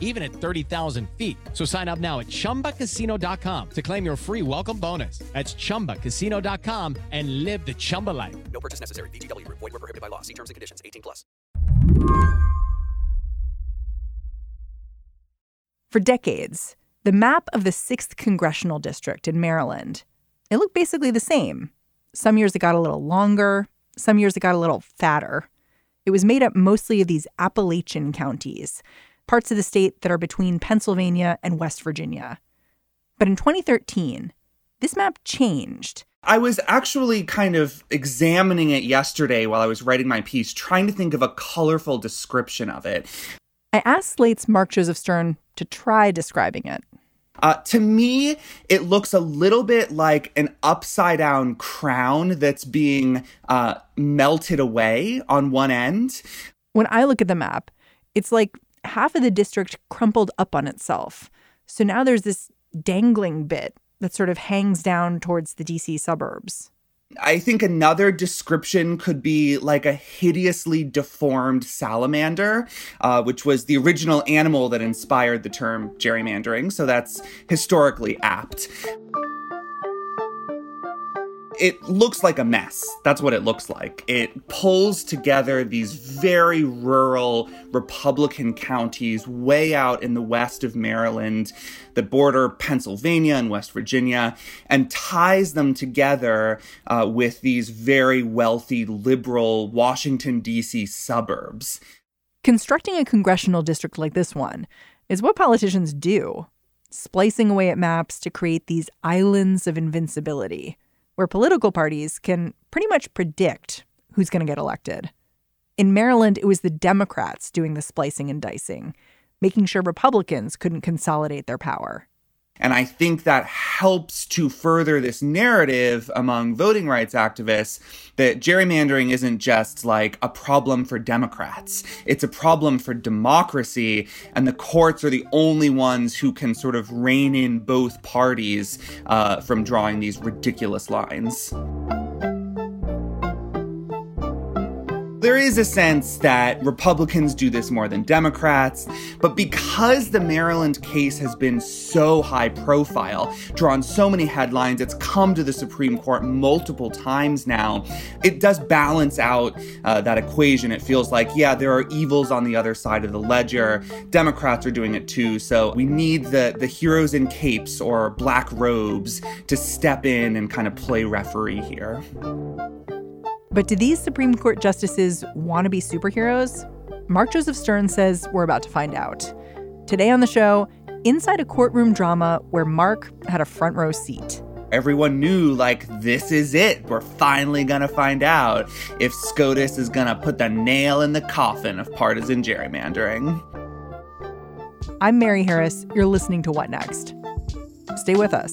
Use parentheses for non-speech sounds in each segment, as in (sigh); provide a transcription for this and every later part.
even at 30,000 feet. So sign up now at chumbacasino.com to claim your free welcome bonus. That's chumbacasino.com and live the Chumba life. No purchase necessary. VGW Group. Void were prohibited by law. See terms and conditions. 18 plus. For decades, the map of the 6th congressional district in Maryland, it looked basically the same. Some years it got a little longer, some years it got a little fatter. It was made up mostly of these Appalachian counties, parts of the state that are between Pennsylvania and West Virginia. But in 2013, this map changed. I was actually kind of examining it yesterday while I was writing my piece, trying to think of a colorful description of it. I asked Slate's Mark Joseph Stern to try describing it. Uh, to me, it looks a little bit like an upside down crown that's being uh, melted away on one end. When I look at the map, it's like half of the district crumpled up on itself. So now there's this dangling bit that sort of hangs down towards the DC suburbs. I think another description could be like a hideously deformed salamander, uh, which was the original animal that inspired the term gerrymandering. So that's historically apt it looks like a mess. That's what it looks like. It pulls together these very rural Republican counties way out in the west of Maryland that border Pennsylvania and West Virginia and ties them together uh, with these very wealthy liberal Washington, D.C. suburbs. Constructing a congressional district like this one is what politicians do, splicing away at maps to create these islands of invincibility where political parties can pretty much predict who's going to get elected. In Maryland, it was the Democrats doing the splicing and dicing, making sure Republicans couldn't consolidate their power. And I think that helps to further this narrative among voting rights activists that gerrymandering isn't just like a problem for Democrats. It's a problem for democracy, and the courts are the only ones who can sort of rein in both parties uh, from drawing these ridiculous lines. There is a sense that Republicans do this more than Democrats, but because the Maryland case has been so high profile, drawn so many headlines, it's come to the Supreme Court multiple times now, it does balance out uh, that equation. It feels like, yeah, there are evils on the other side of the ledger. Democrats are doing it too, so we need the, the heroes in capes or black robes to step in and kind of play referee here. But do these Supreme Court justices want to be superheroes? Mark Joseph Stern says we're about to find out. Today on the show, inside a courtroom drama where Mark had a front row seat. Everyone knew, like, this is it. We're finally gonna find out if SCOTUS is gonna put the nail in the coffin of partisan gerrymandering. I'm Mary Harris. You're listening to What Next? Stay with us.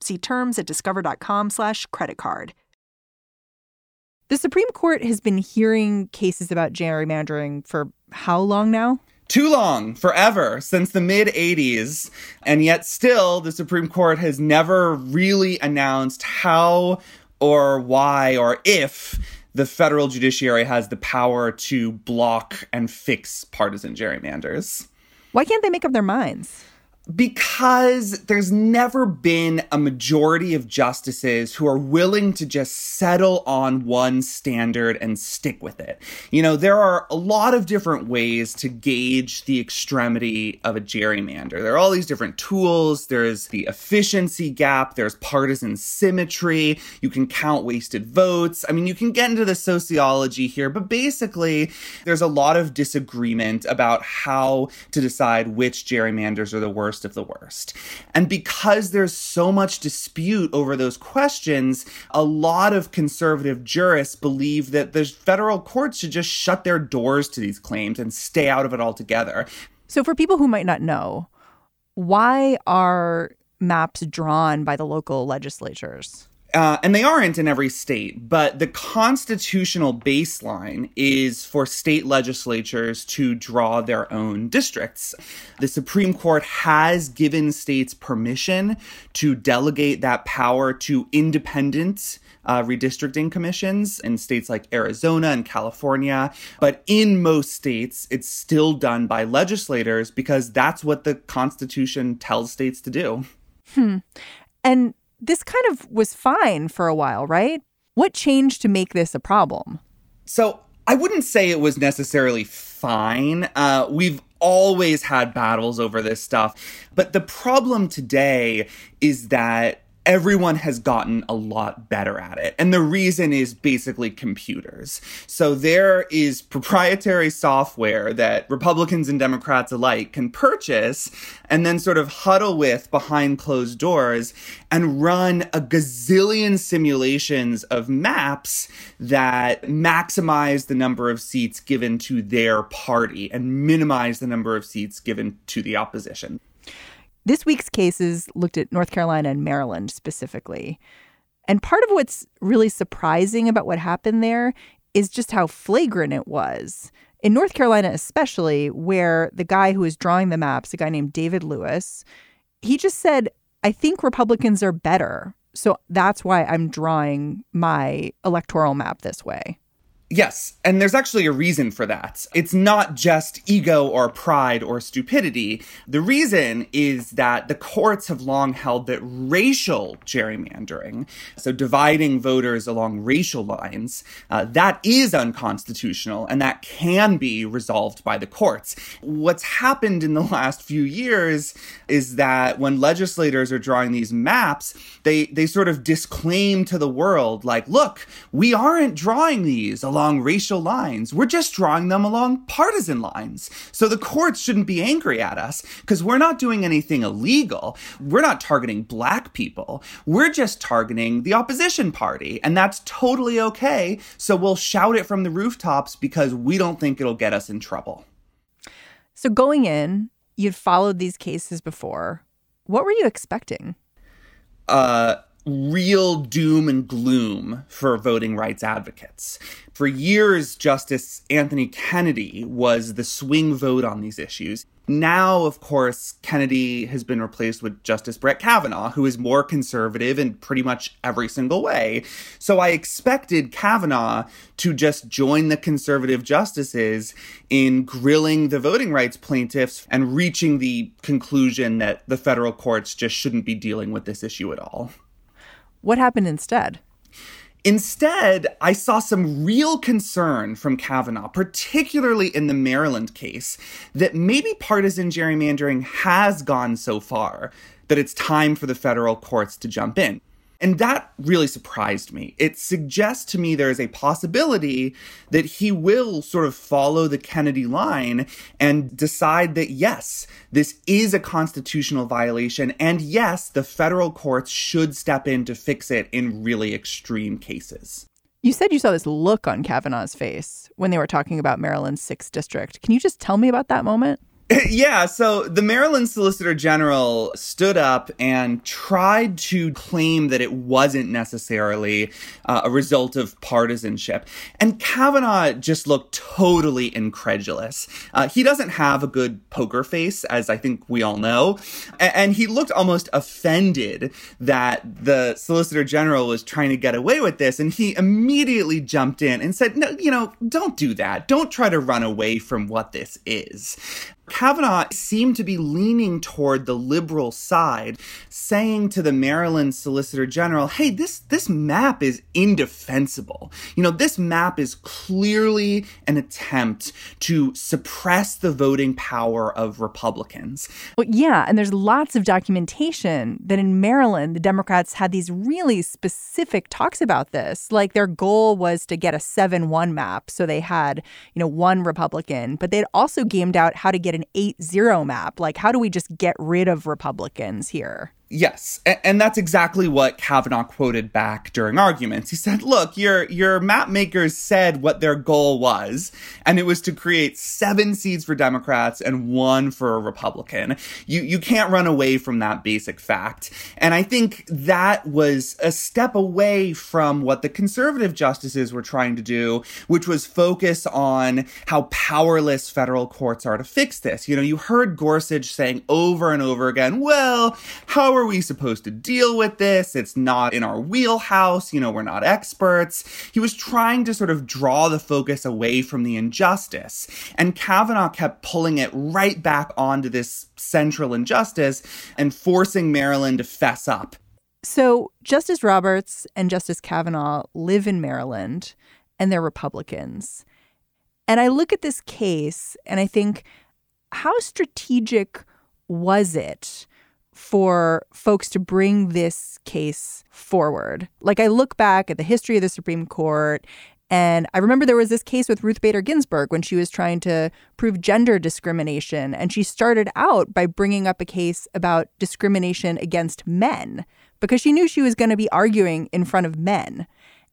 See terms at discover.com slash credit card. The Supreme Court has been hearing cases about gerrymandering for how long now? Too long, forever, since the mid 80s. And yet, still, the Supreme Court has never really announced how or why or if the federal judiciary has the power to block and fix partisan gerrymanders. Why can't they make up their minds? Because there's never been a majority of justices who are willing to just settle on one standard and stick with it. You know, there are a lot of different ways to gauge the extremity of a gerrymander. There are all these different tools. There's the efficiency gap, there's partisan symmetry, you can count wasted votes. I mean, you can get into the sociology here, but basically, there's a lot of disagreement about how to decide which gerrymanders are the worst worst of the worst. And because there's so much dispute over those questions, a lot of conservative jurists believe that the federal courts should just shut their doors to these claims and stay out of it altogether. So, for people who might not know, why are maps drawn by the local legislatures? Uh, and they aren't in every state, but the constitutional baseline is for state legislatures to draw their own districts. The Supreme Court has given states permission to delegate that power to independent uh, redistricting commissions in states like Arizona and California. But in most states, it's still done by legislators because that's what the Constitution tells states to do. Hmm. And this kind of was fine for a while, right? What changed to make this a problem? So I wouldn't say it was necessarily fine. Uh, we've always had battles over this stuff. But the problem today is that everyone has gotten a lot better at it. And the reason is basically computers. So there is proprietary software that Republicans and Democrats alike can purchase and then sort of huddle with behind closed doors and run a gazillion simulations of maps that maximize the number of seats given to their party and minimize the number of seats given to the opposition. This week's cases looked at North Carolina and Maryland specifically. And part of what's really surprising about what happened there is just how flagrant it was. In North Carolina, especially, where the guy who was drawing the maps, a guy named David Lewis, he just said, I think Republicans are better. So that's why I'm drawing my electoral map this way. Yes, and there's actually a reason for that. It's not just ego or pride or stupidity. The reason is that the courts have long held that racial gerrymandering, so dividing voters along racial lines, uh, that is unconstitutional and that can be resolved by the courts. What's happened in the last few years is that when legislators are drawing these maps, they, they sort of disclaim to the world, like, look, we aren't drawing these along along racial lines. We're just drawing them along partisan lines. So the courts shouldn't be angry at us because we're not doing anything illegal. We're not targeting black people. We're just targeting the opposition party. And that's totally okay. So we'll shout it from the rooftops because we don't think it'll get us in trouble. So going in, you'd followed these cases before. What were you expecting? Uh, real doom and gloom for voting rights advocates. For years, Justice Anthony Kennedy was the swing vote on these issues. Now, of course, Kennedy has been replaced with Justice Brett Kavanaugh, who is more conservative in pretty much every single way. So I expected Kavanaugh to just join the conservative justices in grilling the voting rights plaintiffs and reaching the conclusion that the federal courts just shouldn't be dealing with this issue at all. What happened instead? Instead, I saw some real concern from Kavanaugh, particularly in the Maryland case, that maybe partisan gerrymandering has gone so far that it's time for the federal courts to jump in. And that really surprised me. It suggests to me there is a possibility that he will sort of follow the Kennedy line and decide that, yes, this is a constitutional violation. And yes, the federal courts should step in to fix it in really extreme cases. You said you saw this look on Kavanaugh's face when they were talking about Maryland's 6th district. Can you just tell me about that moment? (laughs) yeah, so the Maryland Solicitor General stood up and tried to claim that it wasn't necessarily uh, a result of partisanship. And Kavanaugh just looked totally incredulous. Uh, he doesn't have a good poker face, as I think we all know. And, and he looked almost offended that the Solicitor General was trying to get away with this. And he immediately jumped in and said, No, you know, don't do that. Don't try to run away from what this is. Kavanaugh seemed to be leaning toward the liberal side, saying to the Maryland Solicitor General, hey, this, this map is indefensible. You know, this map is clearly an attempt to suppress the voting power of Republicans. Well, yeah, and there's lots of documentation that in Maryland, the Democrats had these really specific talks about this. Like their goal was to get a 7 1 map. So they had, you know, one Republican, but they'd also gamed out how to get an 8 0 map. Like, how do we just get rid of Republicans here? Yes, and that's exactly what Kavanaugh quoted back during arguments. He said, "Look, your your map makers said what their goal was, and it was to create seven seats for Democrats and one for a Republican. You you can't run away from that basic fact." And I think that was a step away from what the conservative justices were trying to do, which was focus on how powerless federal courts are to fix this. You know, you heard Gorsuch saying over and over again, "Well, how are we supposed to deal with this? It's not in our wheelhouse. You know, we're not experts. He was trying to sort of draw the focus away from the injustice. And Kavanaugh kept pulling it right back onto this central injustice and forcing Maryland to fess up. So, Justice Roberts and Justice Kavanaugh live in Maryland and they're Republicans. And I look at this case and I think, how strategic was it for folks to bring this case forward. Like I look back at the history of the Supreme Court and I remember there was this case with Ruth Bader Ginsburg when she was trying to prove gender discrimination. And she started out by bringing up a case about discrimination against men because she knew she was going to be arguing in front of men.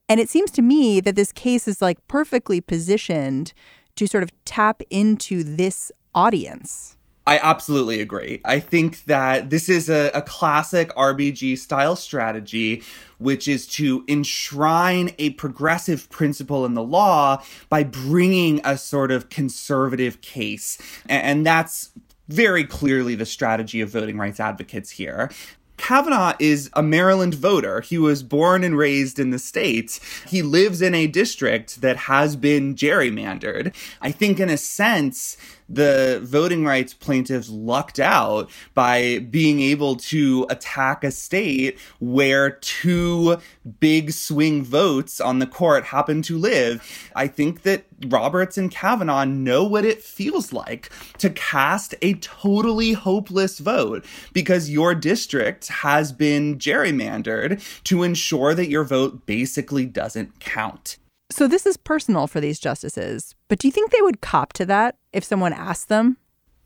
And it seems to me that this case is like perfectly positioned to sort of tap into this audience. I absolutely agree. I think that this is a, a, classic RBG style strategy, which is to enshrine a progressive principle in the law by bringing a sort of conservative case. And that's very clearly the strategy of voting rights advocates here. Kavanaugh is a Maryland voter. He was born and raised in the state. He lives in a district that has been gerrymandered. I think, in a sense, the voting rights plaintiffs lucked out by being able to attack a state where two big swing votes on the court happen to live. I think that Roberts and Kavanaugh know what it feels like to cast a totally hopeless vote because your district has been gerrymandered to ensure that your vote basically doesn't count. So this is personal for these justices, but do you think they would cop to that if someone asked them?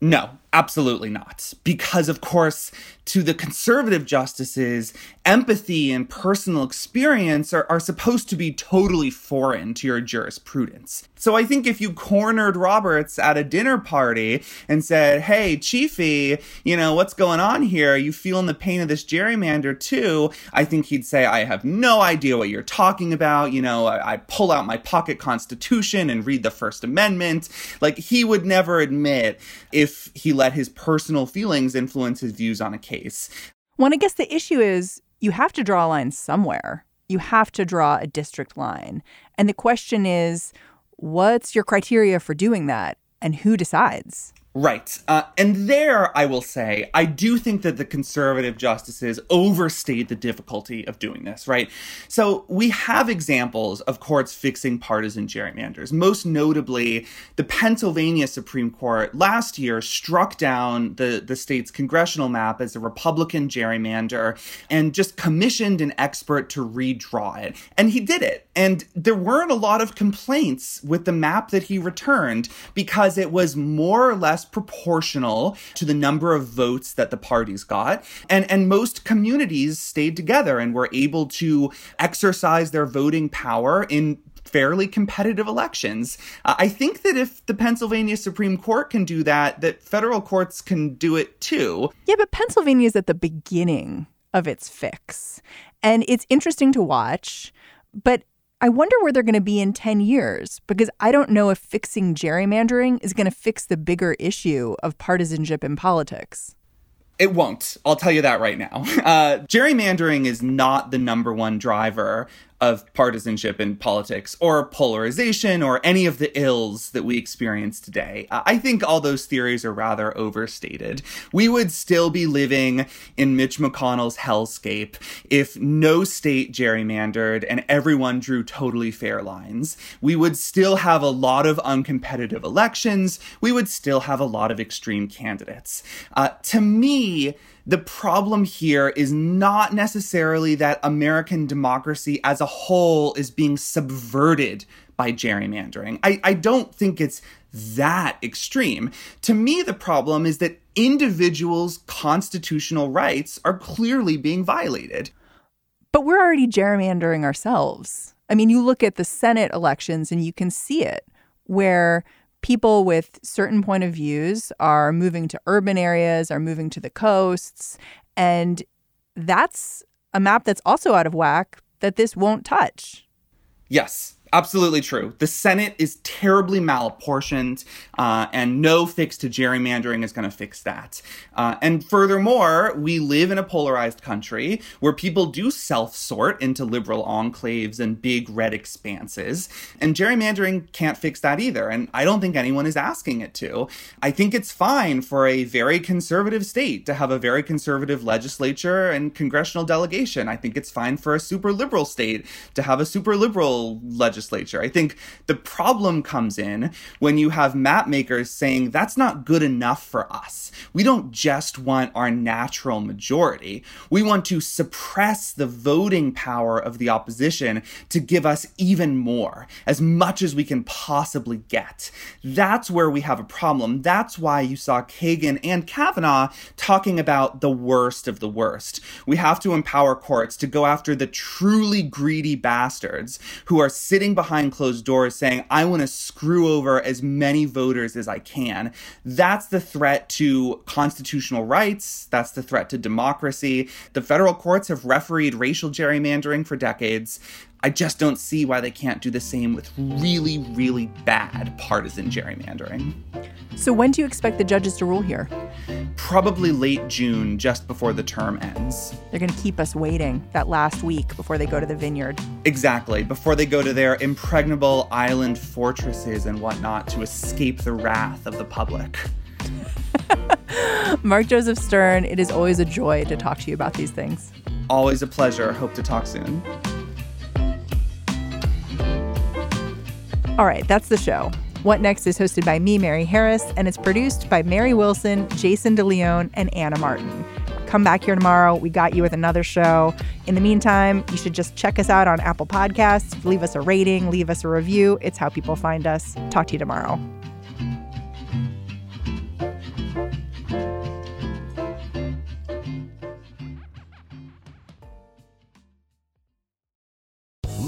No, absolutely not. Because, of course, to the conservative justices, empathy and personal experience are, are supposed to be totally foreign to your jurisprudence. So I think if you cornered Roberts at a dinner party and said, Hey, Chiefy, you know, what's going on here? Are you feeling the pain of this gerrymander too? I think he'd say, I have no idea what you're talking about. You know, I, I pull out my pocket constitution and read the First Amendment. Like, he would never admit if he let his personal feelings influence his views on a case. Well, I guess the issue is you have to draw a line somewhere. You have to draw a district line. And the question is, what's your criteria for doing that? And who decides? Right. Uh, and there, I will say, I do think that the conservative justices overstate the difficulty of doing this, right? So we have examples of courts fixing partisan gerrymanders. Most notably, the Pennsylvania Supreme Court last year struck down the, the state's congressional map as a Republican gerrymander and just commissioned an expert to redraw it. And he did it. And there weren't a lot of complaints with the map that he returned because it was more or less proportional to the number of votes that the parties got. And, and most communities stayed together and were able to exercise their voting power in fairly competitive elections. Uh, I think that if the Pennsylvania Supreme Court can do that, that federal courts can do it too. Yeah, but Pennsylvania is at the beginning of its fix. And it's interesting to watch, but I wonder where they're going to be in 10 years because I don't know if fixing gerrymandering is going to fix the bigger issue of partisanship in politics. It won't. I'll tell you that right now. (laughs) Uh, gerrymandering is not the number one driver of partisanship in politics or polarization or any of the ills that we experience today. I think all those theories are rather overstated. We would still be living in Mitch McConnell's hellscape if no state gerrymandered and everyone drew totally fair lines. We would still have a lot of uncompetitive elections. We would still have a lot of extreme candidates. Uh, to me, the problem here is not necessarily that American democracy as a whole is being subverted by gerrymandering. I, I don't think it's that extreme. To me, the problem is that individuals' constitutional rights are clearly being violated. But we're already gerrymandering ourselves. I mean, you look at the Senate elections and you can see it where people with certain point of views are moving to urban areas, are moving to the coasts. And that's a map that's also out of whack that this won't touch. Yes, Absolutely true. The Senate is terribly malapportioned, uh, and no fix to gerrymandering is going to fix that. Uh, and furthermore, we live in a polarized country where people do self sort into liberal enclaves and big red expanses, and gerrymandering can't fix that either. And I don't think anyone is asking it to. I think it's fine for a very conservative state to have a very conservative legislature and congressional delegation. I think it's fine for a super liberal state to have a super liberal legislature legislature. I think the problem comes in when you have map makers saying that's not good enough for us. We don't just want our natural majority. We want to suppress the voting power of the opposition to give us even more, as much as we can possibly get. That's where we have a problem. That's why you saw Kagan and Kavanaugh talking about the worst of the worst. We have to empower courts to go after the truly greedy bastards who are sitting sitting behind closed doors saying, I want to screw over as many voters as I can. That's the threat to constitutional rights. That's the threat to democracy. The federal courts have refereed racial gerrymandering for decades. I just don't see why they can't do the same with really, really bad partisan gerrymandering. So, when do you expect the judges to rule here? Probably late June, just before the term ends. They're going to keep us waiting that last week before they go to the vineyard. Exactly, before they go to their impregnable island fortresses and whatnot to escape the wrath of the public. (laughs) Mark Joseph Stern, it is always a joy to talk to you about these things. Always a pleasure. Hope to talk soon. All right, that's the show. What Next is hosted by me, Mary Harris, and it's produced by Mary Wilson, Jason DeLeon, and Anna Martin. Come back here tomorrow. We got you with another show. In the meantime, you should just check us out on Apple Podcasts, leave us a rating, leave us a review. It's how people find us. Talk to you tomorrow.